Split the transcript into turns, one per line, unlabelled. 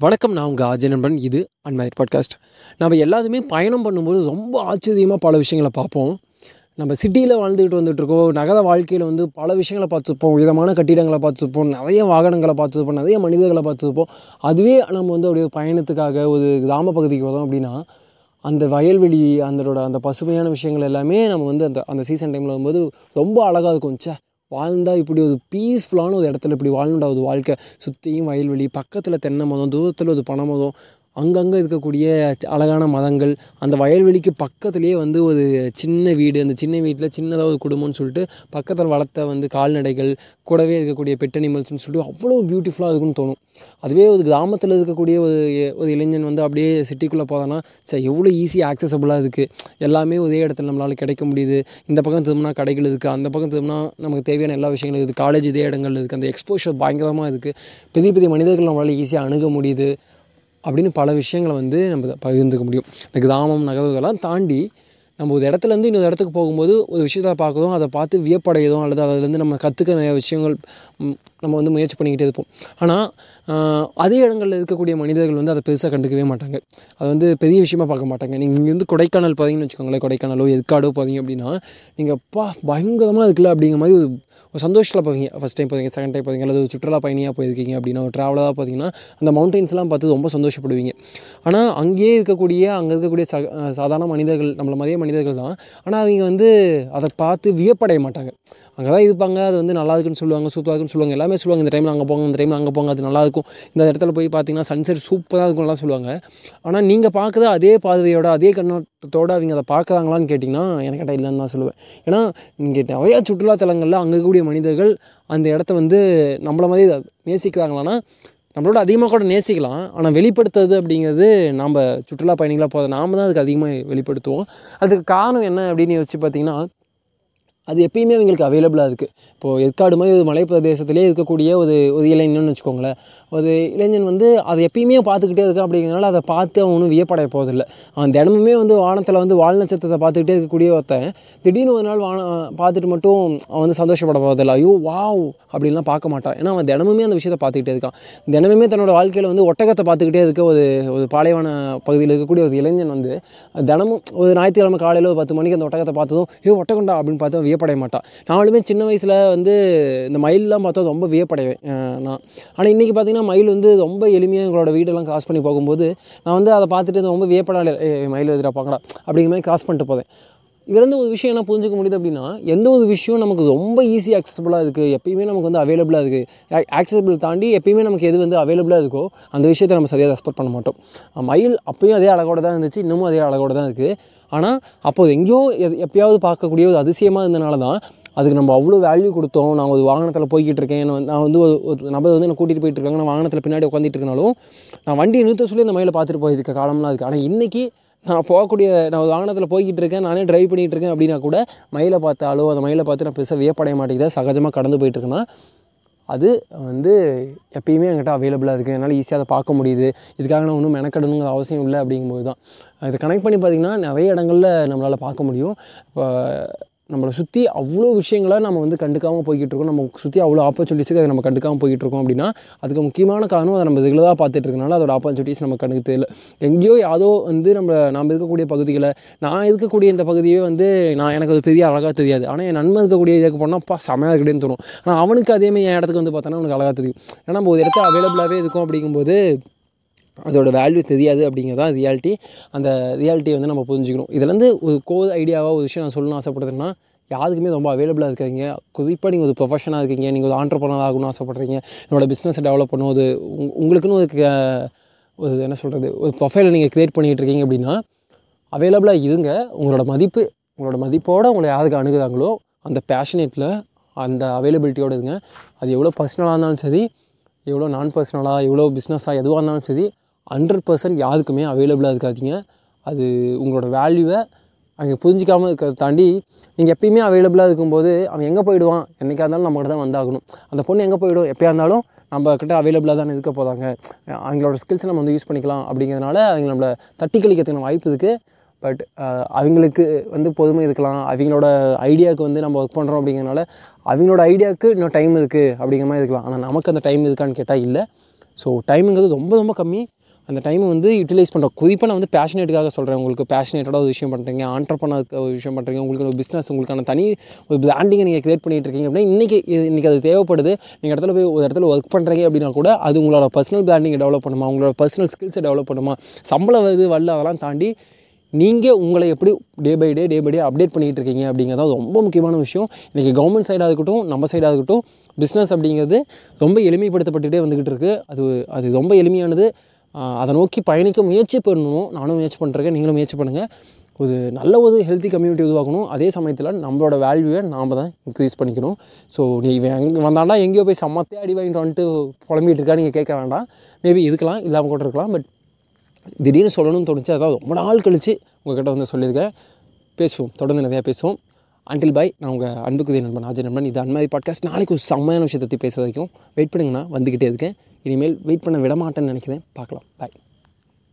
வணக்கம் நான் உங்கள் ஆஜய் நண்பன். இது அன்மயர் பாட்காஸ்ட் நம்ம எல்லாத்துமே பயணம் பண்ணும்போது ரொம்ப ஆச்சரியமாக பல விஷயங்களை பார்ப்போம். நம்ம சிட்டியில் வாழ்ந்துக்கிட்டு வந்துட்டுருக்கோம். நகர வாழ்க்கையில் வந்து பல விஷயங்களை பார்த்துருப்போம். விதமான கட்டிடங்களை பார்த்துருப்போம். நிறைய வாகனங்களை பார்த்துருப்போம். நிறைய மனிதர்களை பார்த்துருப்போம். அதுவே நம்ம வந்து அப்படியே பயணத்துக்காக ஒரு கிராம பகுதிக்கு வரோம் அப்படின்னா அந்த வயல்வெளி அதோட அந்த பசுமையான விஷயங்கள் எல்லாமே நம்ம வந்து அந்த அந்த சீசன் டைமில் வரும்போது ரொம்ப அழகாக இருக்கும். சே வாழ்ந்தால் இப்படி ஒரு பீஸ்ஃபுல்லான ஒரு இடத்துல இப்படி வாழணுண்டா ஒரு வாழ்க்கை. சுற்றியும் வயல்வெளி பக்கத்தில் தென்னை மரம் தூரத்தில் ஒரு பனை மரம் அங்கங்கே இருக்கக்கூடிய அழகான மரங்கள் அந்த வயல்வெளிக்கு பக்கத்துலேயே வந்து ஒரு சின்ன வீடு அந்த சின்ன வீட்டில் சின்னதாக ஒரு குடும்பம்னு சொல்லிட்டு பக்கத்தில் வளர்த்த வந்து கால்நடைகள் கூடவே இருக்கக்கூடிய பெட் அனிமல்ஸ்னு சொல்லிட்டு அவ்வளோ பியூட்டிஃபுல்லாக இருக்குன்னு தோணும். அதுவே ஒரு கிராமத்தில் இருக்கக்கூடிய ஒரு ஒரு இளைஞன் வந்து அப்படியே சிட்டிக்குள்ளே போதானா சரி எவ்வளோ ஈஸியாக ஆக்சசபிளாக இருக்குது எல்லாமே ஒரே இடத்துல நம்மளால் கிடைக்க முடியுது. இந்த பக்கம் திரும்பினா கடைகள் இருக்குது அந்த பக்கம் திரும்பினா நமக்கு தேவையான எல்லா விஷயங்களும் இருக்குது காலேஜ் இதே இடங்கள் இருக்குது அந்த எக்ஸ்போஷர் பயங்கரமாக இருக்குது பெரிய பெரிய மனிதர்கள் நம்மளால் ஈஸியாக அணுக முடியுது. அப்படின்னு பல விஷயங்களை வந்து நம்ம பகிர்ந்துக்க முடியும். இந்த கிராமம் நகர்வுகள்லாம் தாண்டி நம்ம ஒரு இடத்துலேருந்து இன்னொரு இடத்துக்கு போகும்போது ஒரு விஷயத்தை பார்க்குறோம் அதை பார்த்து வியப்படையதும் அல்லது அதுலேருந்து நம்ம கற்றுக்க நிறைய விஷயங்கள் நம்ம வந்து முயற்சி பண்ணிக்கிட்டே இருப்போம். ஆனால் அதே இடங்களில் இருக்கக்கூடிய மனிதர்கள் வந்து அதை பெருசாக கண்டுக்கவே மாட்டாங்க. அது வந்து பெரிய விஷயமா பார்க்க மாட்டாங்க. நீங்கள் இங்கேருந்து கொடைக்கானல் போகிறீங்கன்னு வச்சுக்கோங்களேன் கொடைக்கானலோ எதுக்காடோ போகிறீங்க அப்படின்னா நீங்கள் பா பயங்கரமாக இருக்குல்ல அப்படிங்கிற மாதிரி ஒரு ஒரு சந்தோஷத்தில் போவீங்க. ஃபஸ்ட் டைம் போவீங்க செகண்ட் டைம் போவீங்க அல்லது சுற்றுலா பயணியாக போயிருக்கீங்க அப்படின்னா ஒரு ட்ராவலாக பார்த்தீங்கன்னா அந்த மவுண்டன்ஸ்லாம் பார்த்து ரொம்ப சந்தோஷப்படுவீங்க. ஆனால் அங்கேயே இருக்கக்கூடிய அங்கே இருக்கக்கூடிய ச சாதாரண மனிதர்கள் நம்மள மாதிரியே மனிதர்கள் தான். ஆனால் அவங்க வந்து அதை பார்த்து வியப்படைய மாட்டாங்க. அங்கே தான் இருப்பாங்க அது வந்து நல்லா இருக்குன்னு சொல்லுவாங்க சூப்பராக இருக்குன்னு சொல்லுவாங்க எல்லாமே சொல்லுவாங்க இந்த டைமில் அங்கே போங்க இந்த டைமில் அங்கே போங்க அது நல்லா இருக்கும். இந்த இடத்துல போய் பார்த்தீங்கன்னா சன்செட் சூப்பராக இருக்கும்லாம் சொல்லுவாங்க. ஆனால் நீங்கள் பார்க்குற அதே பார்வையோட அதே கண்ணோட்டத்தோடு அவங்க அதை பார்க்குறாங்களான்னு கேட்டிங்கன்னா எனக்கு கேட்டால் இல்லைன்னு தான் சொல்லுவேன். ஏன்னா இங்கே நிறையா சுற்றுலாத்தலங்களில் அங்கே இருக்கக்கூடிய மனிதர்கள் அந்த இடத்த வந்து நம்மள மாதிரி நேசிக்கிறாங்களான்னா நம்மளோட அதிகமாக கூட நேசிக்கலாம் ஆனால் வெளிப்படுத்துறது அப்படிங்கிறது நம்ம சுற்றுலா பயணிகளாக போகிற நாம தான் அதுக்கு அதிகமாக வெளிப்படுத்துவோம். அதுக்கு காரணம் என்ன அப்படின்னு யோசிச்சு பார்த்தீங்கன்னா அது எப்பயுமே அவங்களுக்கு அவைலபிளாக இருக்குது இப்போது ஏற்காடு மாதிரி ஒரு மலைப்பிரதேசத்திலே இருக்கக்கூடிய ஒரு ஒரு இளைஞன்னு வச்சுக்கோங்களேன். ஒரு இளைஞன் வந்து அதை எப்பயுமே பார்த்துக்கிட்டே இருக்கான் அப்படிங்கிறனால அதை பார்த்து அவன் ஒன்றும் வியப்படைய போதில்லை அவன் தினமுமே வந்து வானத்தில் வந்து வால் நட்சத்திரத்தை பார்த்துக்கிட்டே இருக்கக்கூடிய ஒருத்தன் திடீர்னு ஒரு நாள் வான பார்த்துட்டு மட்டும் அவன் வந்து சந்தோஷப்பட போவதில்லை ஐயோ வாவ்! அப்படின்லாம் பார்க்க மாட்டான். ஏன்னா அவன் தினமுமே அந்த விஷயத்தை பார்த்துக்கிட்டே இருக்கான். தினமுமே தன்னோட வாழ்க்கையில் வந்து ஒட்டகத்தை பார்த்துக்கிட்டே இருக்க ஒரு ஒரு பாலைவன பகுதியில் இருக்கக்கூடிய ஒரு இளைஞன் வந்து தினமும் ஒரு ஞாயிற்றுக்கிழமை காலையில் ஒரு பத்து மணிக்கு அந்த ஒட்டகத்தை பார்த்ததும் ஐயோ ஒட்டகண்டா அப்படின்னு பார்த்து அவன் வியப்படைய மாட்டான் நானுமே சின்ன வயசில் வந்து இந்த மயிலெலாம் பார்த்தா ரொம்ப வியப்படைவேன். நான். ஆனால் இன்றைக்கி பார்த்தீங்கன்னா மயில் வந்து ரொம்ப எளிமையாக எங்களோட வீடெல்லாம் கிராஸ் பண்ணி போகும்போது நான் வந்து அதை பார்த்துட்டு ரொம்ப வியப்படாத மயில் எதிராக பார்க்கடா அப்படிங்கிற மாதிரி கிராஸ் பண்ணிட்டு போவேன். இதுலேருந்து ஒரு விஷயம் என்ன புரிஞ்சுக்க முடியுது அப்படின்னா எந்த ஒரு விஷயம் நமக்கு ரொம்ப ஈஸி ஆக்சசபிளாக இருக்குது எப்பயுமே நமக்கு வந்து அவைலபிளாக இருக்குது ஆக்சசபிள் தாண்டி எப்பயுமே நமக்கு எது வந்து அவைலபிளாக இருக்கோ அந்த விஷயத்தை நம்ம சரியாக ரெஸ்பெக்ட் பண்ண மாட்டோம். மயில் அப்பயும் அதே அழகோட தான் இருந்துச்சு இன்னமும் அதே அழகோடு தான் இருக்குது ஆனால் அப்போது எங்கேயோ எது எப்பயாவது பார்க்கக்கூடிய ஒரு அதிசயமாக இருந்தனால தான் அதுக்கு நம்ம அவ்வளோ வேல்யூ கொடுத்தோம். நான் ஒரு வாகனத்தில் போய்கிட்டு இருக்கேன் நான் வந்து- நான் வந்து ஒரு நபர் வந்து என்னை கூட்டிகிட்டு போயிட்டு இருக்காங்க நான் வாகனத்தில் பின்னாடி உட்காந்துட்டு இருக்கனாலும் நான் வண்டியை நிறுத்த சொல்லி இந்த மயிலை பார்த்துட்டு போயிருக்க காலம்லாம் இருக்குது ஆனால் இன்றைக்கி நான் போகக்கூடிய நான் ஒரு வாகனத்தில் போய்கிட்டு இருக்கேன் நானே ட்ரைவ் பண்ணிகிட்டு இருக்கேன் அப்படின்னா கூட மயிலை பார்த்தாலோ அந்த மயிலை பார்த்து நான் பெருசாக வியப்படைய மாட்டேங்குது. சகஜமாக கடந்து போயிட்டுருக்கேன்னா அது வந்து எப்பயுமே என்கிட்ட அவைலபிளாக இருக்குது என்னால் ஈஸியாக அதை பார்க்க முடியுது. இதுக்காக நான் ஒன்றும் மெனக்கடணுங்கிற அவசியம் இல்லை அப்படிங்கும்போது தான் இதை கனெக்ட் பண்ணி பார்த்திங்கன்னா நிறைய இடங்களில் நம்மளால் பார்க்க முடியும். இப்போ நம்மளை சுற்றி அவ்வளோ விஷயங்களை நம்ம வந்து கண்டுக்காமல் போய்கிட்டு இருக்கோம். நம்ம சுற்றி அவ்வளோ ஆப்பர்ச்சுனிட்டிஸுக்கு அதை நம்ம கண்டுக்காமல் போய்கிட்டு இருக்கோம் அப்படின்னா அதுக்கு முக்கியமான காரணம் அதை நம்ம ரெகுலராக பார்த்துட்டு இருக்கனால அதோட ஆப்பர்ச்சுனிட்டிஸ் நம்ம கண்டுக்கு தெரியல. எங்கேயோ யாதோ வந்து நம்ம நாம் இருக்கக்கூடிய பகுதிகளை நான் இருக்கக்கூடிய இந்த பகுதியே வந்து நான் எனக்கு அது பெரிய அழகாக தெரியாது. ஆனால் என் நண்பன் இருக்கக்கூடிய இதுக்கு போனால் அப்பா செமையாக இருக்குன்னு தோணும். ஆனால் அவனுக்கு அதேமாதிரி என் இடத்துக்கு வந்து பார்த்தோன்னா அவனுக்கு அழகாக தெரியும். ஏன்னா நம்ம ஒரு இடத்துல அவைலபிளாகவே இருக்கும் அப்படிங்கும்போது அதோட வேல்யூ தெரியாது அப்படிங்கிறது தான் ரியாலிட்டி அந்த ரியாலிட்டியை வந்து நம்ம புரிஞ்சுக்கணும். இதுலேருந்து ஒரு கோர் ஐடியாவாக ஒரு விஷயம் நான் சொல்லணும்னு ஆசைப்படுறதுன்னா யாருக்குமே ரொம்ப அவைலபிளாக இருக்காங்க குறிப்பாக நீங்கள் ஒரு ப்ரொஃபஷனாக இருக்கீங்க நீங்கள் ஒரு ஆண்டர்பனர் ஆகணும்னு ஆசைப்பட்றீங்க என்னோட பிஸ்னஸை டெவலப் பண்ணுவது உங் உங்களுக்குன்னு ஒரு க- ஒரு என்ன சொல்கிறது ஒரு ப்ரொஃபைலை நீங்கள் க்ரியேட் பண்ணிகிட்டு இருக்கீங்க அப்படின்னா அவைலபிளாக இருங்க. உங்களோட மதிப்பு உங்களோட மதிப்போடு உங்களை யாருக்கு அணுகுறாங்களோ அந்த பேஷனேட்டில் அந்த அவைலபிலிட்டியோடு இருங்க. அது எவ்வளோ பர்சனலாக இருந்தாலும் சரி எவ்வளோ நான் பர்சனலாக எவ்வளோ பிஸ்னஸாக எதுவாக இருந்தாலும் சரி ஹண்ட்ரட் பர்சன்ட் யாருக்குமே அவைலபிளாக இருக்காதீங்க. அது உங்களோட வேல்யூவை அவங்க புரிஞ்சிக்காமல் இருக்கிறத தாண்டி நீங்கள் எப்பயுமே அவைலபிளாக இருக்கும்போது அவன் எங்கே போயிடுவான்? என்றைக்கா இருந்தாலும் நம்மகிட்ட தான் வந்தாகணும். அந்த பொண்ணு எங்கே போயிடும்? எப்போயா இருந்தாலும் நம்ம கிட்ட அவைலபிளாக தான் இருக்க போகிறாங்க அவங்களோட ஸ்கில்ஸை நம்ம வந்து யூஸ் பண்ணிக்கலாம் அப்படிங்கிறதுனால அவங்க நம்மளை தட்டி கழிக்கிறதுக்கான வாய்ப்பு இருக்குது பட் அவங்களுக்கு வந்து பொதுமை இருக்கலாம். அவங்களோட ஐடியாவுக்கு வந்து நம்ம ஒர்க் பண்ணுறோம் அப்படிங்கிறனால அவங்களோட ஐடியாவுக்கு இன்னும் டைம் இருக்குது அப்படிங்கிற மாதிரி இருக்கலாம். ஆனால் நமக்கு அந்த டைம் இருக்கான்னு கேட்டால் இல்லை. ஸோ டைமுங்கிறது ரொம்ப ரொம்ப கம்மி. அந்த டைமை வந்து யூட்டிலைஸ் பண்ணுற குறிப்பாக நான் வந்து பேஷனேட்டுக்காக சொல்கிறேன் உங்களுக்கு பேஷனேட்டடாக ஒரு விஷயம் பண்ணுறீங்க ஆண்டர்பனருக்கு ஒரு விஷயம் பண்ணுறீங்க உங்களுக்கு ஒரு பிஸ்னஸ் உங்களுக்கான தனி ஒரு பிராண்டிங்கை நீங்கள் க்ரியேட் பண்ணிகிட்டு இருக்கீங்க அப்படின்னா இன்றைக்கி இன்றைக்கி அது தேவைப்படுது. நீங்கள் இடத்துல போய் ஒரு இடத்துல ஒர்க் பண்ணுறீங்க அப்படின்னா கூட அது உங்களோட பர்சனல் பிராண்டிங்கை டெவலப் பண்ணுமா? உங்களோட பர்சனல் ஸ்கில்ஸை டெவலப் பண்ணுமா? சம்பளம் இது வரல அதெல்லாம் தாண்டி நீங்கள் உங்களை எப்படி day by day day by day update பண்ணிகிட்டு இருக்கீங்க அப்படிங்கிறது ரொம்ப முக்கியமான விஷயம். இன்றைக்கி கவர்மெண்ட் சைடாக இருக்கட்டும் நம்ம சைடாக இருக்கட்டும் பிஸ்னஸ் அப்படிங்கிறது ரொம்ப எளிமைப்படுத்தப்பட்டுகிட்டே வந்துக்கிட்டு இருக்குது அது அது ரொம்ப எளிமையானது. அதை நோக்கி பயணிக்க முயற்சி பண்ணணும். நானும் முயற்சி பண்ணுறேன் நீங்களும் முயற்சி பண்ணுங்கள் ஒரு நல்ல ஒரு ஹெல்த்தி கம்யூனிட்டி உருவாக்கணும். அதே சமயத்தில் நம்மளோட வேல்யூவை நாம் தான் இன்க்ரீஸ் பண்ணிக்கணும். ஸோ நீ இவன் எங்கே வந்தாண்டா எங்கேயோ போய் சம்மத்தே அடி வாங்கிட்டு வந்துட்டு புலம்பிகிட்டு இருக்கா? நீங்கள் கேட்க வேண்டாம். மேபி இருக்கலாம் இல்லாமல் கூட இருக்கலாம் பட் திடீர்னு சொல்லணும்னு தோணுச்சு அதாவது ரொம்ப நாள் கழித்து உங்கள்கிட்ட வந்து சொல்லியிருக்கேன் பேசுவோம். தொடர்ந்து நிறையா பேசுவோம். அன்டில் பாய் நான் உங்கள் அன்புக்குரிய நண்பன் ஆஜர் நண்பன். இது அன்மாதிரி பாட்காஸ்ட் நாளைக்கு ஒரு செம்மையான விஷயத்தை பற்றி பேச வரைக்கும் வெயிட் பண்ணுங்கண்ணா. வந்துக்கிட்டே இருக்கேன். இனிமேல் வெயிட் பண்ண விட மாட்டேன்னு நினைக்கிறேன். பார்க்கலாம். பாய்